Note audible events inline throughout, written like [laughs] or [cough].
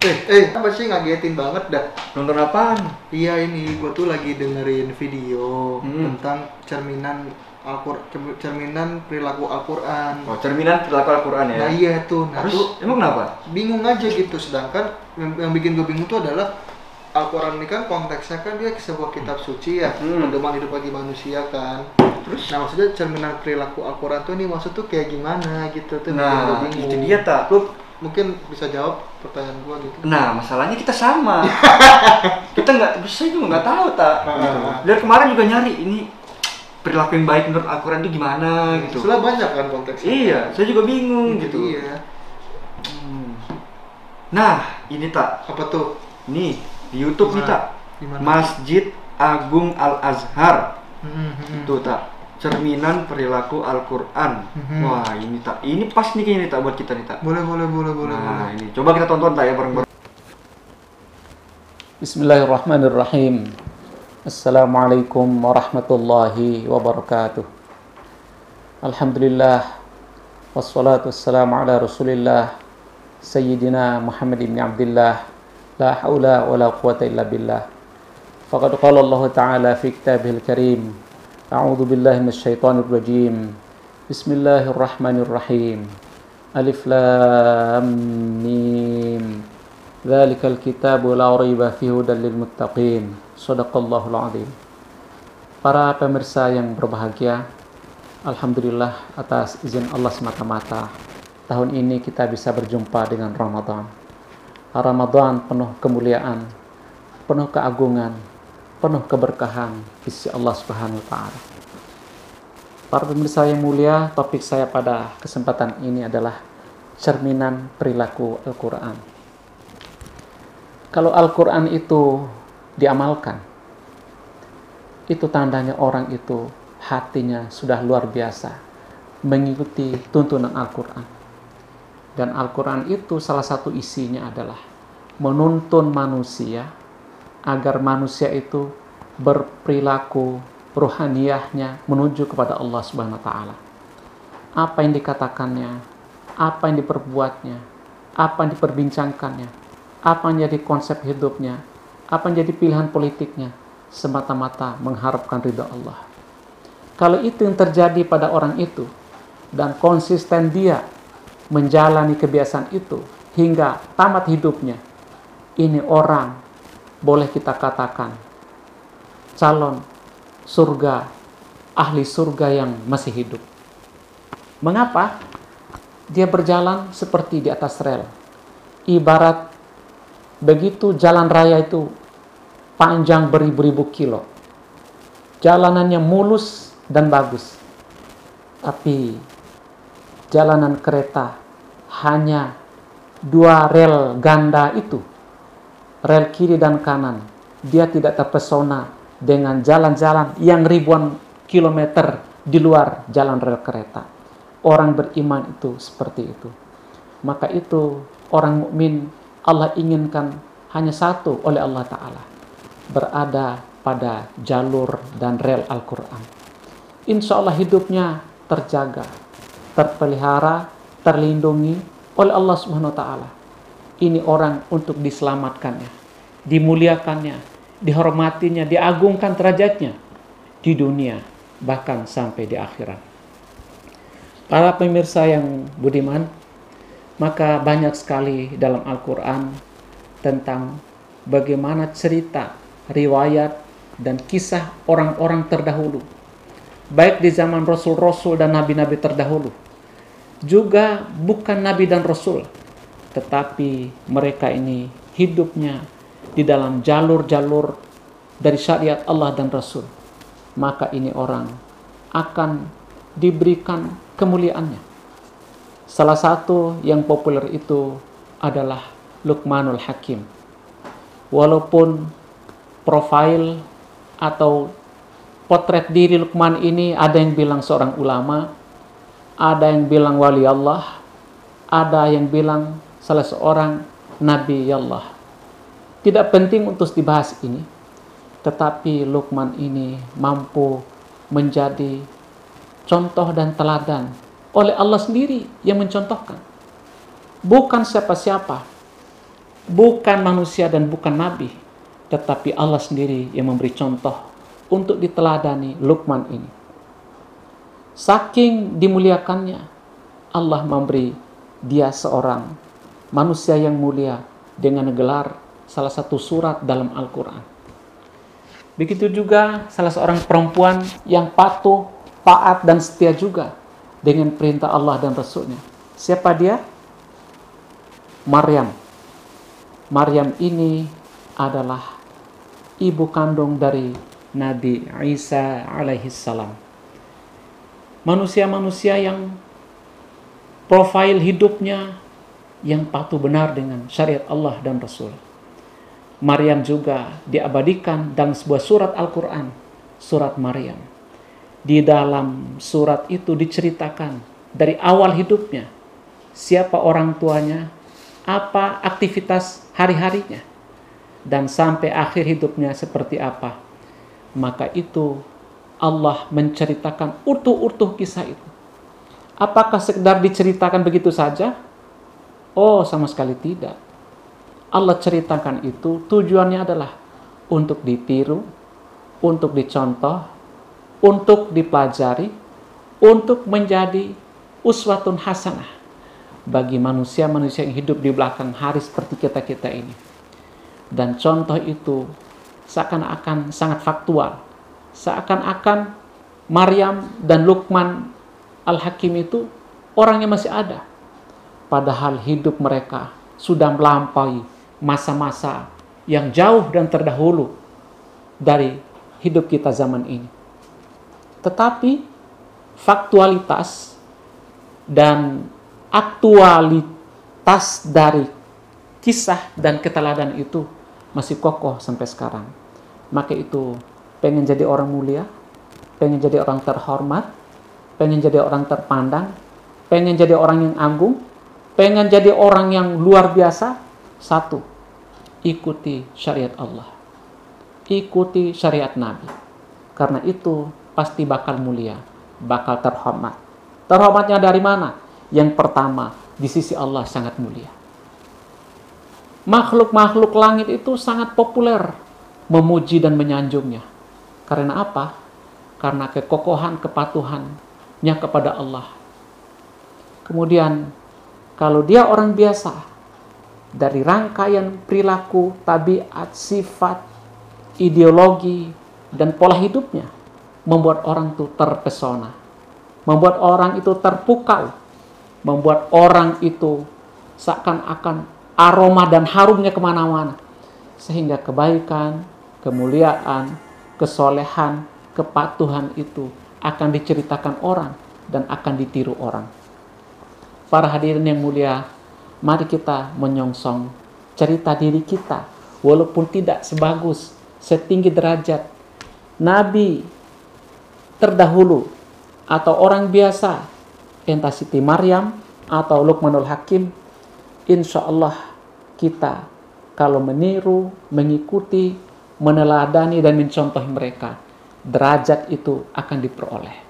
Eh, Eh, apa sih ngagetin banget dah? nonton apaan? Iya ini, gue tuh lagi dengerin video Hmm. tentang cerminan Al-Qur cerminan perilaku Al-Quran. Oh, cerminan perilaku Al-Quran ya? Nah iya tuh, nah Terus, tuh emang kenapa? bingung aja gitu. Sedangkan yang, yang bikin gue bingung tuh adalah Al-Quran ini kan konteksnya kan dia sebuah kitab suci ya, Hmm. pedoman hidup bagi manusia kan. Terus? Nah maksudnya cerminan perilaku Al-Quran tuh nih maksud tuh kayak gimana gitu tuh. bikin Nah, gua bingung. itu dia tak. Lu Mungkin bisa jawab pertanyaan gue gitu. Nah, masalahnya kita sama. [laughs] kita nggak, saya juga nggak tahu tak. Ah, Gitu. ah, ah. Dari kemarin juga nyari ini perilaku yang baik menurut Al-Quran itu gimana gitu. Soalnya banyak kan konteksnya. Iya, saya juga bingung Gitu. gitu. Iya. Hmm. Nah, ini tak. Apa tuh? Nih di YouTube nih Gimana? tak. Gimana? Masjid Agung Al Azhar Hmm, hmm, hmm. itu tak. Cerminan perilaku Al-Quran. Mhm. Wah ini tak. Ini pas nih kayaknya nih tak buat kita nih tak. Boleh, boleh, boleh, boleh, Nah boleh. ini coba kita tonton tak ya bareng-bareng. Bismillahirrahmanirrahim. Assalamualaikum warahmatullahi wabarakatuh. Alhamdulillah wassalatu wassalamu ala Rasulillah Sayyidina Muhammad ibn Abdullah la haula wa la quwata illa billah. Faqad qala Allah Ta'ala fi kitabihil karim A'udzu billahi minasyaitonir rajim. Bismillahirrahmanirrahim. Alif lam mim. ذلك الكتاب لا ريب فيه هدى للمتقين صدق الله العظيم Para pemirsa yang berbahagia Alhamdulillah atas izin Allah semata-mata Tahun ini kita bisa berjumpa dengan Ramadan Ramadan penuh kemuliaan Penuh keagungan Penuh keberkahan Isi Allah subhanahu wa ta'ala Para pemirsa yang mulia Topik saya pada kesempatan ini adalah Cerminan perilaku Al-Quran kalau Al-Quran itu diamalkan, itu tandanya orang itu hatinya sudah luar biasa mengikuti tuntunan Al-Quran. Dan Al-Quran itu salah satu isinya adalah menuntun manusia agar manusia itu berperilaku rohaniyahnya menuju kepada Allah Subhanahu wa taala. Apa yang dikatakannya, apa yang diperbuatnya, apa yang diperbincangkannya, apa yang jadi konsep hidupnya, apa yang jadi pilihan politiknya, semata-mata mengharapkan ridha Allah. Kalau itu yang terjadi pada orang itu, dan konsisten dia menjalani kebiasaan itu hingga tamat hidupnya, ini orang boleh kita katakan calon surga, ahli surga yang masih hidup. Mengapa? Dia berjalan seperti di atas rel. Ibarat begitu jalan raya itu panjang beribu-ribu kilo. Jalanannya mulus dan bagus. Tapi jalanan kereta hanya dua rel ganda itu. Rel kiri dan kanan. Dia tidak terpesona dengan jalan-jalan yang ribuan kilometer di luar jalan rel kereta. Orang beriman itu seperti itu. Maka itu orang mukmin Allah inginkan hanya satu oleh Allah Ta'ala. Berada pada jalur dan rel Al-Quran. Insya Allah hidupnya terjaga, terpelihara, terlindungi oleh Allah Subhanahu wa Ta'ala. Ini orang untuk diselamatkannya, dimuliakannya, dihormatinya, diagungkan derajatnya di dunia, bahkan sampai di akhirat. Para pemirsa yang budiman, maka banyak sekali dalam Al-Quran tentang bagaimana cerita, riwayat, dan kisah orang-orang terdahulu. Baik di zaman Rasul-Rasul dan Nabi-Nabi terdahulu. Juga bukan Nabi dan Rasul. Tetapi mereka ini hidupnya di dalam jalur-jalur dari syariat Allah dan Rasul. Maka ini orang akan diberikan kemuliaannya. Salah satu yang populer itu adalah Luqmanul Hakim. Walaupun profil atau potret diri Luqman ini ada yang bilang seorang ulama, ada yang bilang wali Allah, ada yang bilang salah seorang nabi Allah. Tidak penting untuk dibahas ini, tetapi Luqman ini mampu menjadi contoh dan teladan oleh Allah sendiri yang mencontohkan. Bukan siapa-siapa. bukan manusia dan bukan nabi, tetapi Allah sendiri yang memberi contoh untuk diteladani Lukman ini. Saking dimuliakannya, Allah memberi dia seorang manusia yang mulia dengan gelar salah satu surat dalam Al-Quran. Begitu juga salah seorang perempuan yang patuh, taat, dan setia juga dengan perintah Allah dan Rasulnya. Siapa dia? Maryam. Maryam ini adalah ibu kandung dari Nabi Isa alaihi salam. Manusia-manusia yang profil hidupnya yang patuh benar dengan syariat Allah dan Rasul. Maryam juga diabadikan dalam sebuah surat Al-Quran, surat Maryam. Di dalam surat itu diceritakan dari awal hidupnya, siapa orang tuanya, apa aktivitas hari-harinya, dan sampai akhir hidupnya seperti apa. Maka itu Allah menceritakan utuh-utuh kisah itu. Apakah sekedar diceritakan begitu saja? Oh, sama sekali tidak Allah ceritakan itu tujuannya adalah untuk ditiru, untuk dicontoh, untuk dipelajari, untuk menjadi uswatun hasanah bagi manusia-manusia yang hidup di belakang hari seperti kita-kita ini. Dan contoh itu seakan-akan sangat faktual. Seakan-akan Maryam dan Lukman Al-Hakim itu orangnya masih ada. Padahal hidup mereka sudah melampaui masa-masa yang jauh dan terdahulu dari hidup kita zaman ini. Tetapi faktualitas dan aktualitas dari kisah dan keteladan itu masih kokoh sampai sekarang. Maka itu pengen jadi orang mulia, pengen jadi orang terhormat, pengen jadi orang terpandang, pengen jadi orang yang agung, pengen jadi orang yang luar biasa, satu, ikuti syariat Allah. Ikuti syariat Nabi. Karena itu pasti bakal mulia, bakal terhormat. Terhormatnya dari mana? Yang pertama, di sisi Allah sangat mulia. Makhluk-makhluk langit itu sangat populer memuji dan menyanjungnya. Karena apa? Karena kekokohan kepatuhannya kepada Allah. Kemudian, kalau dia orang biasa, dari rangkaian perilaku, tabiat, sifat, ideologi, dan pola hidupnya membuat orang itu terpesona, membuat orang itu terpukau, membuat orang itu seakan-akan aroma dan harumnya ke mana-mana. Sehingga kebaikan, kemuliaan, kesolehan, kepatuhan itu akan diceritakan orang dan akan ditiru orang. Para hadirin yang mulia, mari kita menyongsong cerita diri kita. Walaupun tidak sebagus setinggi derajat nabi terdahulu atau orang biasa entah Siti Maryam atau Luqmanul Hakim insya Allah kita kalau meniru, mengikuti, meneladani dan mencontoh mereka derajat itu akan diperoleh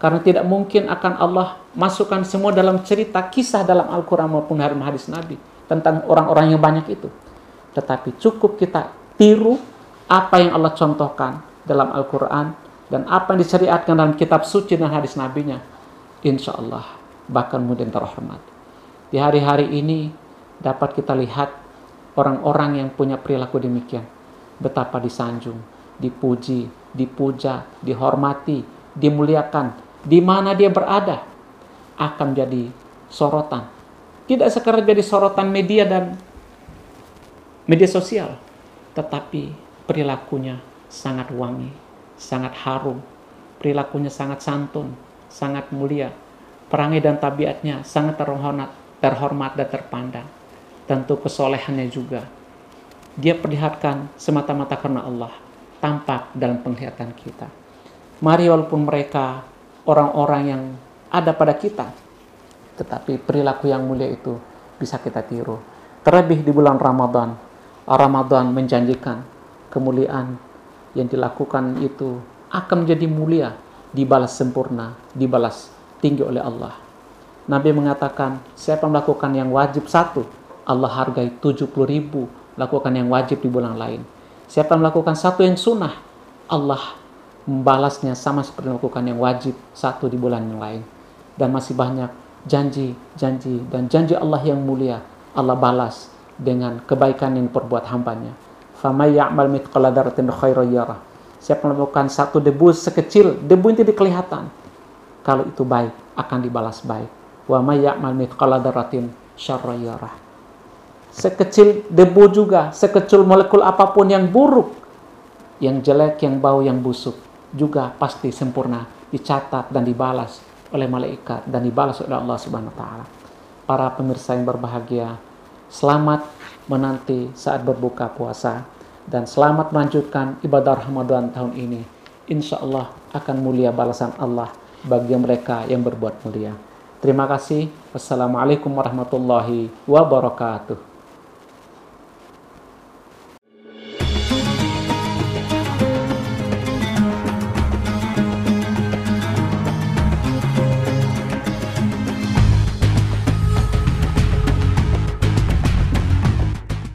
karena tidak mungkin akan Allah masukkan semua dalam cerita kisah dalam Al-Quran maupun hadis Nabi tentang orang-orang yang banyak itu. Tetapi cukup kita tiru apa yang Allah contohkan dalam Al-Quran dan apa yang disyariatkan dalam kitab suci dan hadis Nabi-Nya. Insya Allah bahkan kemudian terhormat. Di hari-hari ini dapat kita lihat orang-orang yang punya perilaku demikian. Betapa disanjung, dipuji, dipuja, dihormati, dimuliakan, di mana dia berada akan jadi sorotan. Tidak sekedar jadi sorotan media dan media sosial, tetapi perilakunya sangat wangi, sangat harum, perilakunya sangat santun, sangat mulia, perangai dan tabiatnya sangat terhormat, terhormat dan terpandang. Tentu kesolehannya juga. Dia perlihatkan semata-mata karena Allah, tampak dalam penglihatan kita. Mari walaupun mereka orang-orang yang ada pada kita. Tetapi perilaku yang mulia itu bisa kita tiru. Terlebih di bulan Ramadan. Ramadan menjanjikan kemuliaan yang dilakukan itu akan menjadi mulia, dibalas sempurna, dibalas tinggi oleh Allah. Nabi mengatakan, siapa melakukan yang wajib satu, Allah hargai 70 ribu lakukan yang wajib di bulan lain. Siapa melakukan satu yang sunnah, Allah membalasnya sama seperti melakukan yang wajib satu di bulan yang lain. Dan masih banyak janji, janji, dan janji Allah yang mulia Allah balas dengan kebaikan yang diperbuat hambanya. فَمَنْ يَعْمَلْ مِثْقَلَ ذَرَّةٍ خَيْرًا يَرَهُ Siapa melakukan satu debu sekecil, debu itu kelihatan. Kalau itu baik, akan dibalas baik. وَمَنْ يَعْمَلْ مِثْقَلَ ذَرَّةٍ شَرًّا يَرَهُ Sekecil debu juga, sekecil molekul apapun yang buruk, yang jelek, yang bau, yang busuk, juga pasti sempurna, dicatat dan dibalas oleh malaikat dan dibalas oleh Allah Subhanahu wa taala. Para pemirsa yang berbahagia, selamat menanti saat berbuka puasa dan selamat melanjutkan ibadah Ramadan tahun ini. Insya Allah akan mulia balasan Allah bagi mereka yang berbuat mulia. Terima kasih. Wassalamualaikum warahmatullahi wabarakatuh.